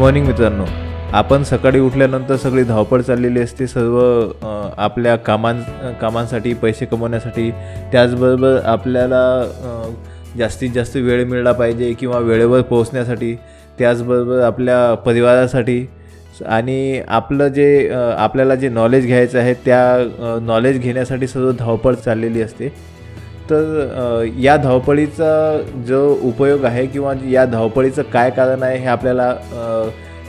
Morning मित्रांनो. आपण सकाळी उठल्यानंतर सगळी धावपळ चाललेली असते. सर्व आपल्या कामां कामांसाठी पैसे कमवण्यासाठी. त्याचबरोबर आपल्याला जास्तीत जास्त वेळ मिळाला पाहिजे किंवा वेळेवर पोहोचण्यासाठी. त्याचबरोबर आपल्या परिवारासाठी. आणि आपलं जे आपल्याला जे नॉलेज घ्यायचं आहे त्या नॉलेज घेण्यासाठी सर्व धावपळ चाललेली असते. तर या धावपळीचा जो उपयोग आहे किंवा या धावपळीचं काय कारण आहे हे आपल्याला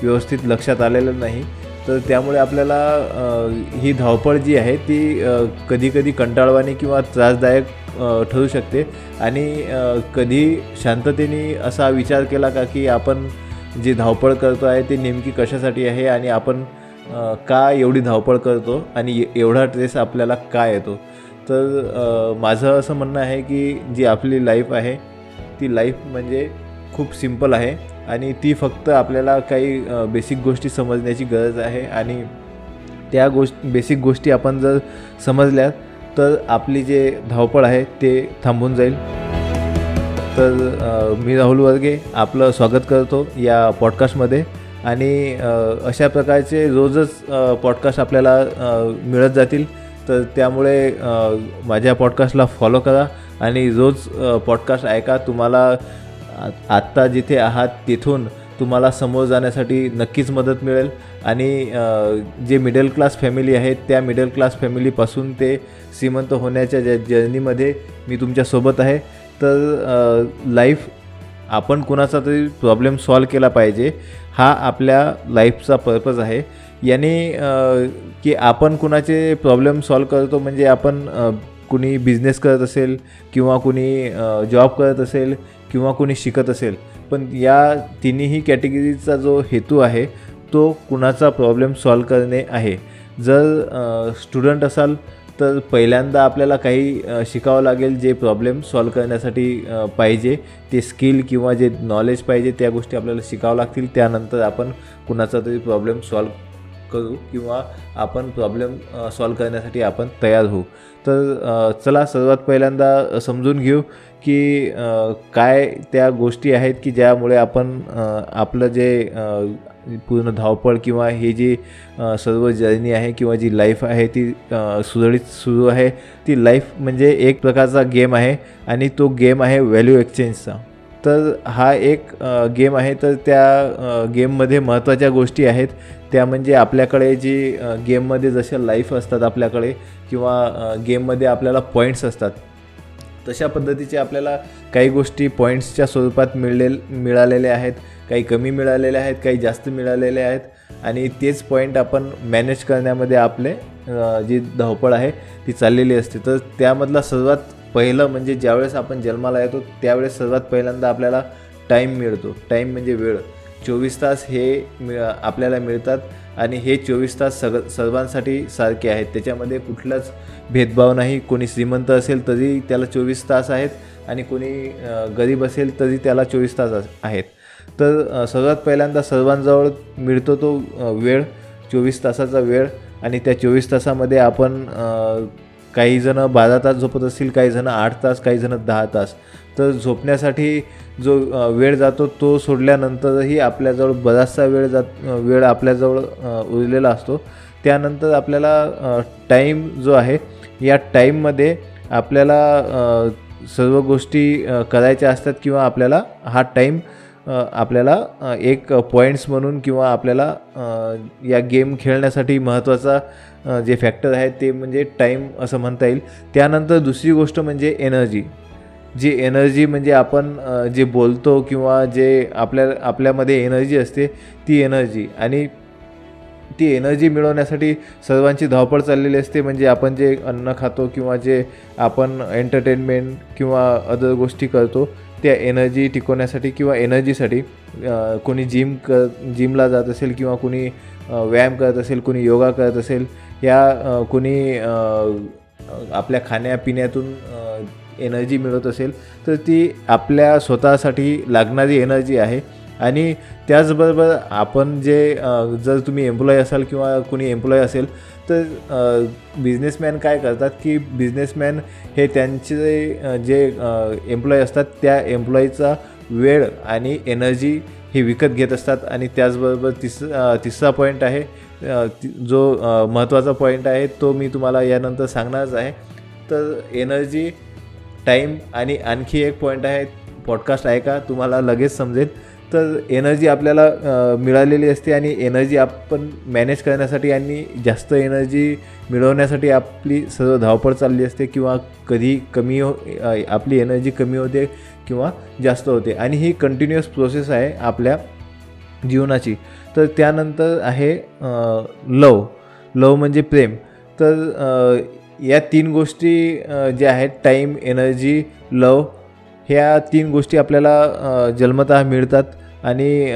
व्यवस्थित लक्षात आलेलं नाही. तर त्यामुळे आपल्याला ही धावपळ जी आहे ती कधीकधी कंटाळवाणी किंवा त्रासदायक ठरू शकते. आणि कधी शांततेने असा विचार केला का की आपण जी धावपळ करतो आहे ती नेमकी कशासाठी आहे आणि आपण का एवढी धावपळ करतो आणि एवढा ट्रेस आपल्याला का येतो? तर माझं असं म्हणणं आहे की जी आपली लाईफ आहे ती लाईफ म्हणजे खूप सिंपल आहे आणि ती फक्त आपल्याला काही बेसिक गोष्टी समजण्याची गरज आहे आणि त्या गोष्ट बेसिक गोष्टी आपण जर समजल्या तर आपली जे धावपळ आहे ते थांबून जाईल. तर मी राहुल वर्गे आपलं स्वागत करतो या पॉडकास्टमध्ये आणि अशा प्रकारचे रोजच पॉडकास्ट आपल्याला मिळत जातील. तर त्यामुळे माझ्या पॉडकास्टला फॉलो करा आणि रोज पॉडकास्ट ऐका. तुम्हाला आत्ता जिथे आहात तिथून तुम्हाला समोर जाण्यासाठी नक्कीच मदत मिळेल. आणि जे मिडल क्लास फॅमिली आहेत त्या मिडल क्लास फॅमिलीपासून ते श्रीमंत होण्याच्या ज्या जर्नीमध्ये मी तुमच्यासोबत आहे. तर लाईफ आपण कुणाचा तरी प्रॉब्लेम सॉल्व केला पाहिजे हा आपल्या लाईफचा पर्पज आहे. याने की आपण कुणाचे प्रॉब्लेम सॉल्व करतो म्हणजे आपण कुणी बिझनेस करत असेल किंवा कुणी जॉब करत असेल किंवा कुणी शिकत असेल. पण या तिन्हीही कॅटेगरीचा जो हेतू आहे तो कुणाचा प्रॉब्लेम सॉल्व करणे आहे. जर स्टुडंट असाल तर पहिल्यांदा आपल्याला काही शिकावं लागेल जे प्रॉब्लेम सॉल्व करण्यासाठी पाहिजे. ते स्किल किंवा जे नॉलेज पाहिजे त्या गोष्टी आपल्याला शिकावं लागतील. त्यानंतर आपण कुणाचा तरी प्रॉब्लेम सॉल्व करू किंवा आपण प्रॉब्लेम सॉल्व करण्यासाठी आपण तयार होऊ. तर चला सर्वात पहिल्यांदा समजून घेऊ की काय त्या गोष्टी आहेत की ज्यामुळे आपण आपलं जे पूर्ण धावपळ किंवा हे जी सर्व जर्नी आहे किंवा जी लाईफ आहे ती सुरळीत सुरू आहे ती लाईफ म्हणजे एक प्रकारचा गेम आहे आणि तो गेम आहे व्हॅल्यू एक्सचेंजचा तर हा एक गेम आहे. तर त्या गेममध्ये महत्त्वाच्या गोष्टी आहेत. त्या म्हणजे आपल्याकडे जी गेममध्ये जशा लाईफ असतात आपल्याकडे किंवा गेममध्ये आपल्याला पॉईंट्स असतात तशा पद्धतीचे आपल्याला काही गोष्टी पॉईंट्सच्या स्वरूपात मिळले मिळालेल्या आहेत. काही कमी मिळालेल्या आहेत काही जास्त मिळालेले आहेत. आणि तेच पॉईंट आपण मॅनेज करण्यामध्ये आपले जी धावपळ आहे ती चाललेली असते. तर त्यामधला सर्वात पहिलं म्हणजे ज्यावेळेस आपण जन्माला येतो त्यावेळेस सर्वात पहिल्यांदा आपल्याला टाईम मिळतो. टाईम म्हणजे वेळ. चोवीस तास हे मिळ आपल्याला मिळतात आणि हे चोवीस तास सग सर्वांसाठी सारखे आहेत. त्याच्यामध्ये कुठलाच भेदभाव नाही. कोणी श्रीमंत असेल तरी त्याला चोवीस तास आहेत आणि कोणी गरीब असेल तरी त्याला चोवीस तास आहेत. तर सर्वात पहिल्यांदा सर्वांजवळ मिळतो तो वेळ. चोवीस तासाचा वेळ आणि त्या चोवीस तासामध्ये आपण काही जणं बारा तास झोपत असतील काही जणं आठ तास काही जणं दहा तास. तर झोपण्यासाठी जो वेळ जातो तो सोडल्यानंतरही आपल्याजवळ बराचसा वेळ जात वेळ आपल्याजवळ उरलेला असतो. त्यानंतर आपल्याला टाईम जो आहे या टाईममध्ये आपल्याला सर्व गोष्टी करायच्या असतात किंवा आपल्याला हा टाईम आपल्याला एक पॉईंट्स म्हणून किंवा आपल्याला या गेम खेळण्यासाठी महत्त्वाचा जे फॅक्टर आहे ते म्हणजे टाईम असं म्हणता येईल. त्यानंतर दुसरी गोष्ट म्हणजे एनर्जी जी एनर्जी म्हणजे आपण जे बोलतो किंवा जे आपल्या आपल्यामध्ये एनर्जी असते ती एनर्जी आणि ती एनर्जी मिळवण्यासाठी सर्वांची धावपळ चाललेली असते. म्हणजे आपण जे अन्न खातो किंवा जे आपण एंटरटेनमेंट किंवा अदर गोष्टी करतो त्या एनर्जी टिकवण्यासाठी किंवा एनर्जीसाठी कोणी जिम क जिमला जात असेल किंवा कोणी व्यायाम करत असेल कोणी योगा करत असेल या कोणी आपल्या खाण्यापिण्यातून एनर्जी मिळत असेल तर ती आपल्या स्वतःसाठी लागणारी एनर्जी आहे. आणि त्याचबरोबर आपण जे जर तुम्ही एम्प्लॉई असाल किंवा कोणी एम्प्लॉई असेल तर बिझनेसमॅन काय करतात की बिझनेसमॅन हे त्यांचे जे एम्प्लॉई असतात त्या एम्प्लॉईचा वेळ आणि एनर्जी हे विकत घेत असतात आणि त्याचबरोबर तिस तिसरा पॉईंट आहे जो महत्त्वाचा पॉईंट आहे तो मी तुम्हाला यानंतर सांगणारच आहे. तर एनर्जी टाईम आणि आणखी एक पॉईंट आहे पॉडकास्ट आहे का तुम्हाला लगेच समजेल. तर एनर्जी आपल्याला मिळालेली असते आणि एनर्जी आपण मॅनेज करण्यासाठी आणि जास्त एनर्जी मिळवण्यासाठी आपली सर्व धावपळ चालली असते किंवा कधी कमी हो आपली एनर्जी कमी होते किंवा जास्त होते. आणि ही कंटिन्युअस प्रोसेस आहे आपल्या जीवनाची. तर त्यानंतर आहे लव. लव म्हणजे प्रेम. तर या तीन गोष्टी ज्या आहेत टाईम एनर्जी लव ह्या तीन गोष्टी आपल्याला जन्मत मिळतात. आणि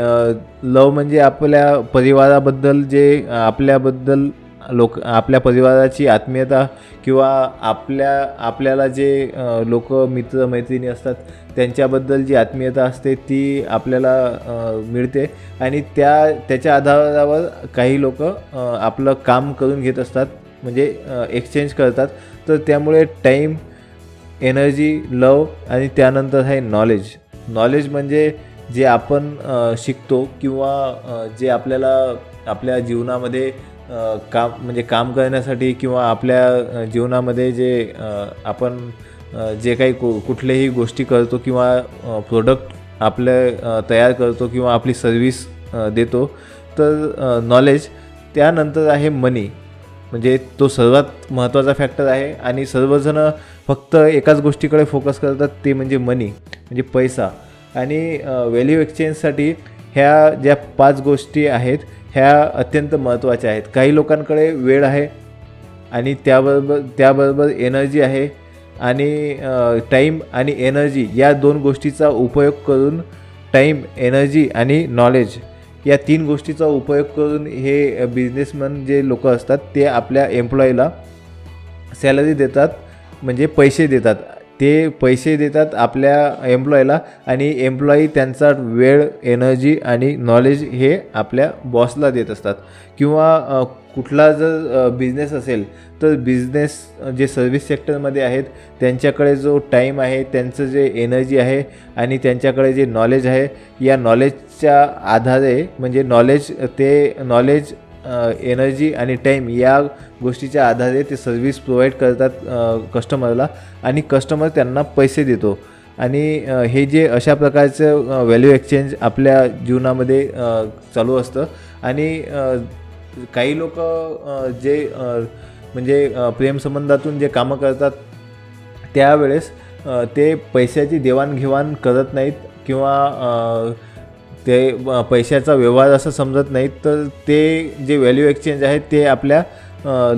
लव म्हणजे आपल्या परिवाराबद्दल जे आपल्याबद्दल लोक आपल्या परिवाराची आत्मीयता किंवा आपल्या आपल्याला जे लोक मित्र मैत्रिणी असतात त्यांच्याबद्दल जी आत्मीयता असते ती आपल्याला मिळते. आणि त्या त्याच्या आधारावर काही लोक आपलं काम करून घेत असतात म्हणजे एक्सचेंज करतात. तर त्यामुळे टाईम एनर्जी लव आणि त्यानंतर आहे नॉलेज नॉलेज म्हणजे जे आपण शिकतो किंवा जे आपल्याला आपल्या जीवनामध्ये काम म्हणजे काम करण्यासाठी किंवा आपल्या जीवनामध्ये जे आपण जे काही कु कुठल्याही गोष्टी करतो किंवा प्रोडक्ट आपले तयार करतो किंवा आपली सर्विस देतो तर नॉलेज त्यानंतर आहे मनी म्हणजे तो सर्वात महत्त्वाचा फॅक्टर आहे आणि सर्वजण फक्त एकाच गोष्टीकडे फोकस करतात ते म्हणजे मनी म्हणजे पैसा. आणि व्हॅल्यू एक्सचेंजसाठी ह्या ज्या पाच गोष्टी आहेत ह्या अत्यंत महत्त्वाच्या आहेत. काही लोकांकडे वेळ आहे आणि त्याबरोबर त्याबरोबर एनर्जी आहे आणि टाईम आणि एनर्जी या दोन गोष्टीचा उपयोग करून टाईम एनर्जी आणि नॉलेज या तीन गोष्टीचा उपयोग करून हे बिझनेसमॅन जे लोक असतात ते आपल्या एम्प्लॉईला सॅलरी देतात म्हणजे पैसे देतात. ते पैसे देतात आपल्या एम्प्लॉईला आणि एम्प्लॉई त्यांचा वेळ एनर्जी आणि नॉलेज हे आपल्या बॉसला देत असतात. किंवा कुठला जर बिझनेस असेल तर बिझनेस जे सर्व्हिस सेक्टरमध्ये आहेत त्यांच्याकडे जो टाईम आहे त्यांचं जे एनर्जी आहे आणि त्यांच्याकडे जे नॉलेज आहे या नॉलेजच्या आधारे म्हणजे नॉलेज ते नॉलेज एनर्जी आणि टाईम या गोष्टीच्या आधारे ते सर्व्हिस प्रोव्हाइड करतात कस्टमरला आणि कस्टमर त्यांना पैसे देतो. आणि हे जे अशा प्रकारचं व्हॅल्यू एक्सचेंज आपल्या जीवनामध्ये चालू असतं. आणि काही लोक जे म्हणजे प्रेमसंबंधातून जे कामं करतात त्यावेळेस ते पैशाची देवाणघेवाण करत नाहीत किंवा ते पैशाचा व्यवहार असं समजत नाहीत तर ते जे व्हॅल्यू एक्सचेंज आहे ते आपल्या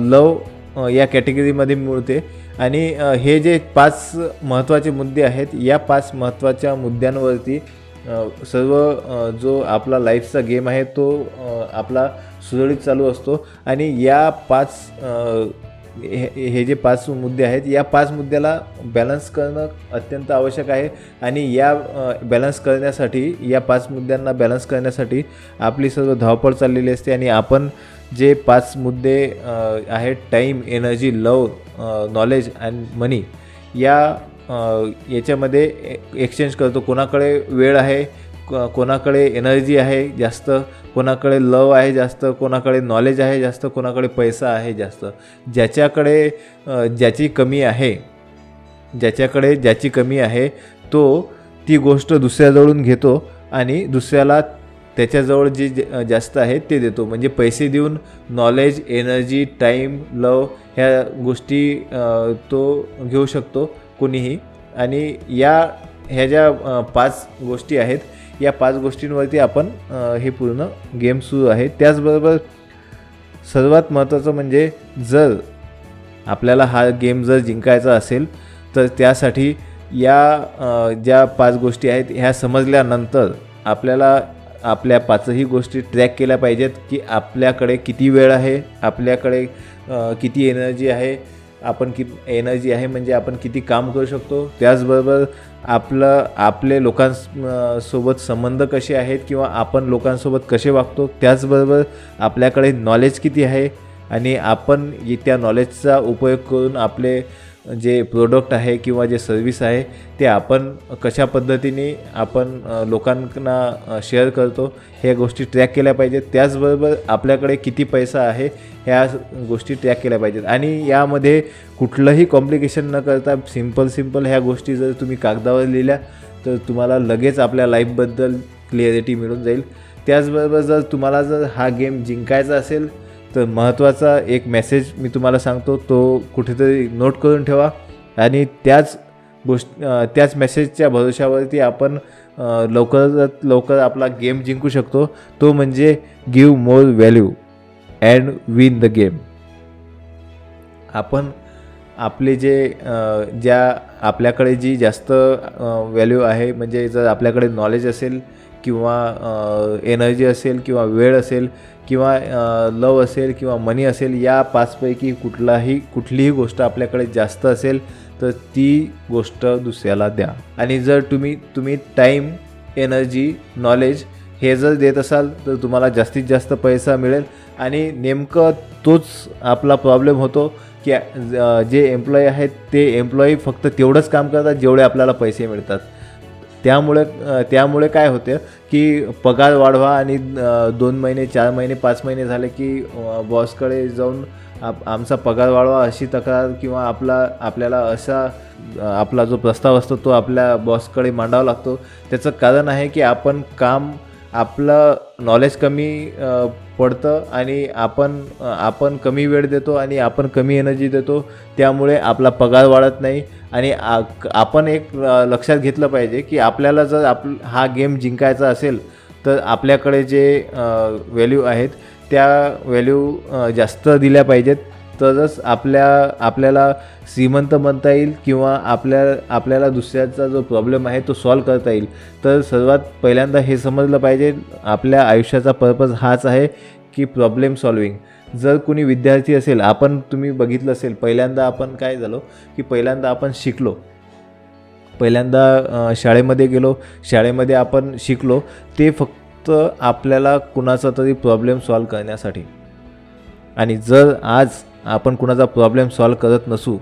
लव या कॅटेगरीमध्ये मिळते. आणि हे जे पाच महत्त्वाचे मुद्दे आहेत या पाच महत्त्वाच्या मुद्द्यांवरती सर्व जो आपला लाईफचा गेम आहे तो आपला सुरळीत चालू असतो. आणि या पाच हे जे पाच मुद्दे आहेत या पाच मुद्द्याला बॅलन्स करणं अत्यंत आवश्यक आहे. आणि या बॅलन्स करण्यासाठी या पाच मुद्द्यांना बॅलन्स करण्यासाठी आपली सर्व धावपळ चाललेली असते. आणि आपण जे पाच मुद्दे आहेत time energy love knowledge and money या याच्यामध्ये एक्सचेंज करतो. कोणाकडे वेळ आहे कोणाकडे एनर्जी आहे जास्त कोणाकडे लव आहे जास्त कोणाकडे नॉलेज आहे जास्त कोणाकडे पैसा आहे जास्त. ज्याच्याकडे ज्याची कमी आहे ज्याच्याकडे ज्याची कमी आहे तो ती गोष्ट दुसऱ्याजवळून घेतो आणि दुसऱ्याला त्याच्याजवळ जे जास्त आहे ते देतो. म्हणजे पैसे देऊन नॉलेज एनर्जी टाईम लव ह्या गोष्टी तो घेऊ शकतो कोणीही. आणि या ह्या ज्या पाच गोष्टी आहेत या पाच गोष्टींवरती आपण हे पूर्ण गेम सुरू आहे. त्याचबरोबर सर्वात महत्त्वाचं म्हणजे जर आपल्याला हा गेम जर जिंकायचा असेल तर त्यासाठी या ज्या पाच गोष्टी आहेत ह्या समजल्यानंतर आपल्याला आपल्या पाचही गोष्टी ट्रॅक केल्या पाहिजेत की आपल्याकडे किती वेळ आहे आपल्याकडे किती एनर्जी आहे आपण कि एनर्जी आहे म्हणजे आपण किती काम करू शकतो. त्याचबरोबर आपलं आपले लोकांसोबत संबंध कसे आहेत किंवा आपण लोकांसोबत कसे वागतो त्याचबरोबर आपल्याकडे नॉलेज किती आहे आणि आपण त्या नॉलेजचा उपयोग करून आपले जे प्रोडक्ट आहे किंवा जे सर्विस आहे ते आपण कशा पद्धतीने आपण लोकांना शेअर करतो ह्या गोष्टी ट्रॅक केल्या पाहिजेत. त्याचबरोबर आपल्याकडे किती पैसा आहे ह्या गोष्टी ट्रॅक केल्या पाहिजेत. आणि यामध्ये कुठलंही कॉम्प्लिकेशन न करता सिंपल सिंपल ह्या गोष्टी जर तुम्ही कागदावर लिहिल्या तर तुम्हाला लगेच आपल्या लाईफबद्दल क्लिअरिटी मिळून जाईल. त्याचबरोबर जर तुम्हाला जर हा गेम जिंकायचा असेल तर महत्त्वाचा एक मेसेज मी तुम्हाला सांगतो तो कुठेतरी नोट करून ठेवा. आणि त्याच गोष्ट त्याच मेसेजच्या भरोशावरती आपण लवकरात लवकर आपला गेम जिंकू शकतो. तो म्हणजे give more value and win the game आपण आपले जे ज्या आपल्याकडे जी जास्त व्हॅल्यू आहे म्हणजे जर आपल्याकडे नॉलेज असेल किंवा एनर्जी असेल किंवा वेळ असेल किंवा लव असेल किंवा मनी असेल या पाचपैकी कुठलाही कुठलीही गोष्ट आपल्याकडे जास्त असेल तर ती गोष्ट दुसऱ्याला द्या. आणि जर तुम्ही तुम्ही टाईम एनर्जी नॉलेज हे जर देत असाल तर तुम्हाला जास्तीत जास्त पैसा मिळेल. आणि नेमकं तोच आपला प्रॉब्लेम होतो की जे एम्प्लॉई आहेत ते एम्प्लॉई फक्त तेवढंच काम करतात जेवढे आपल्याला पैसे मिळतात. त्यामुळे त्यामुळे काय होतं की पगार वाढवा आणि दोन महिने चार महिने पाच महिने झाले की बॉसकडे जाऊन आप आमचा पगार वाढवा अशी तक्रार किंवा आपला आपल्याला असा आपला जो प्रस्ताव असतो तो आपल्या बॉसकडे मांडावा लागतो. त्याचं कारण आहे की आपण काम आपलं नॉलेज कमी पडतं आणि आपण आपण कमी वेळ देतो आणि आपण कमी एनर्जी देतो त्यामुळे आपला पगार वाढत नाही. आणि आपण एक लक्षात घेतलं पाहिजे की आपल्याला जर आप हा गेम जिंकायचा असेल तर आपल्याकडे जे व्हॅल्यू आहेत त्या व्हॅल्यू जास्त दिल्या पाहिजेत. तरच आपल्या आपल्याला श्रीमंत म्हणता येईल किंवा आपल्या आपल्याला दुसऱ्याचा जो प्रॉब्लेम आहे तो सॉल्व करता येईल. तर सर्वात पहिल्यांदा हे समजलं पाहिजे आपल्या आयुष्याचा पर्पज हाच आहे की प्रॉब्लेम सॉल्विंग जर कोणी विद्यार्थी असेल आपण तुम्ही बघितलं असेल पहिल्यांदा आपण काय झालो की पहिल्यांदा आपण शिकलो. पहिल्यांदा शाळेमध्ये गेलो शाळेमध्ये आपण शिकलो ते फक्त आपल्याला कुणाचा तरी प्रॉब्लेम सॉल्व करण्यासाठी. आणि जर आज आपण कुणाचा प्रॉब्लेम सॉल्व करत नसू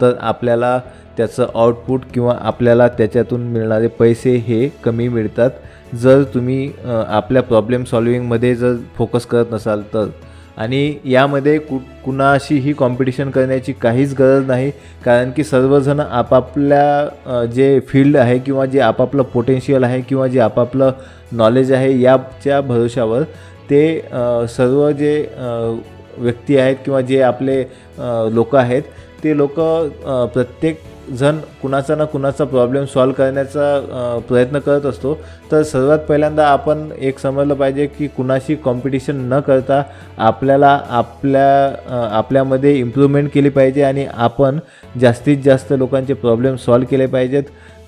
तर आपल्याला त्याचं आउटपुट किंवा आपल्याला त्याच्यातून मिळणारे पैसे हे कमी मिळतात. जर तुम्ही आपल्या प्रॉब्लेम सॉल्विंगमध्ये जर फोकस करत नसाल तर. आणि यामध्ये कु कुणाशीही कॉम्पिटिशन करण्याची काहीच गरज नाही कारण की सर्वजण आपापल्या जे फील्ड आहे किंवा जे आपापलं पोटेन्शियल आहे किंवा जे आपापलं नॉलेज आहे याच्या भरोशावर ते सर्व जे व्यक्ती आहेत किंवा जे आपले लोक आहेत ते लोक प्रत्येक जण कुणाचा ना कुणाचा प्रॉब्लेम सॉल्व करण्याचा प्रयत्न करत असतो. तर सर्वात पहिल्यांदा आपण एक समजलं पाहिजे की कुणाशी कॉम्पिटिशन न करता आपल्याला आपल्या आपल्यामध्ये इम्प्रूव्हमेंट केली पाहिजे आणि आपण जास्तीत जास्त लोकांचे प्रॉब्लेम सॉल्व केले पाहिजेत.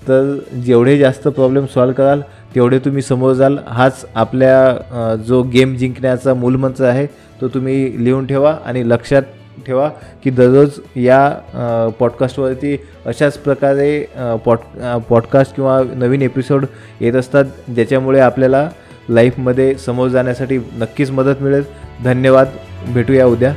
तर जेवढे जास्त प्रॉब्लेम सॉल्व कराल तेवढे तुम्ही समोर जाल. हाच आपल्या जो गेम जिंकण्याचा मूलमंत्र आहे तो तुम्ही लिहून ठेवा आणि लक्षात ठेवा की दररोज या पॉडकास्टवरती अशाच प्रकारे पॉड पॉडकास्ट किंवा नवीन एपिसोड येत असतात ज्याच्यामुळे आपल्याला लाईफमध्ये समोर जाण्यासाठी नक्कीच मदत मिळेल. धन्यवाद. भेटूया उद्या.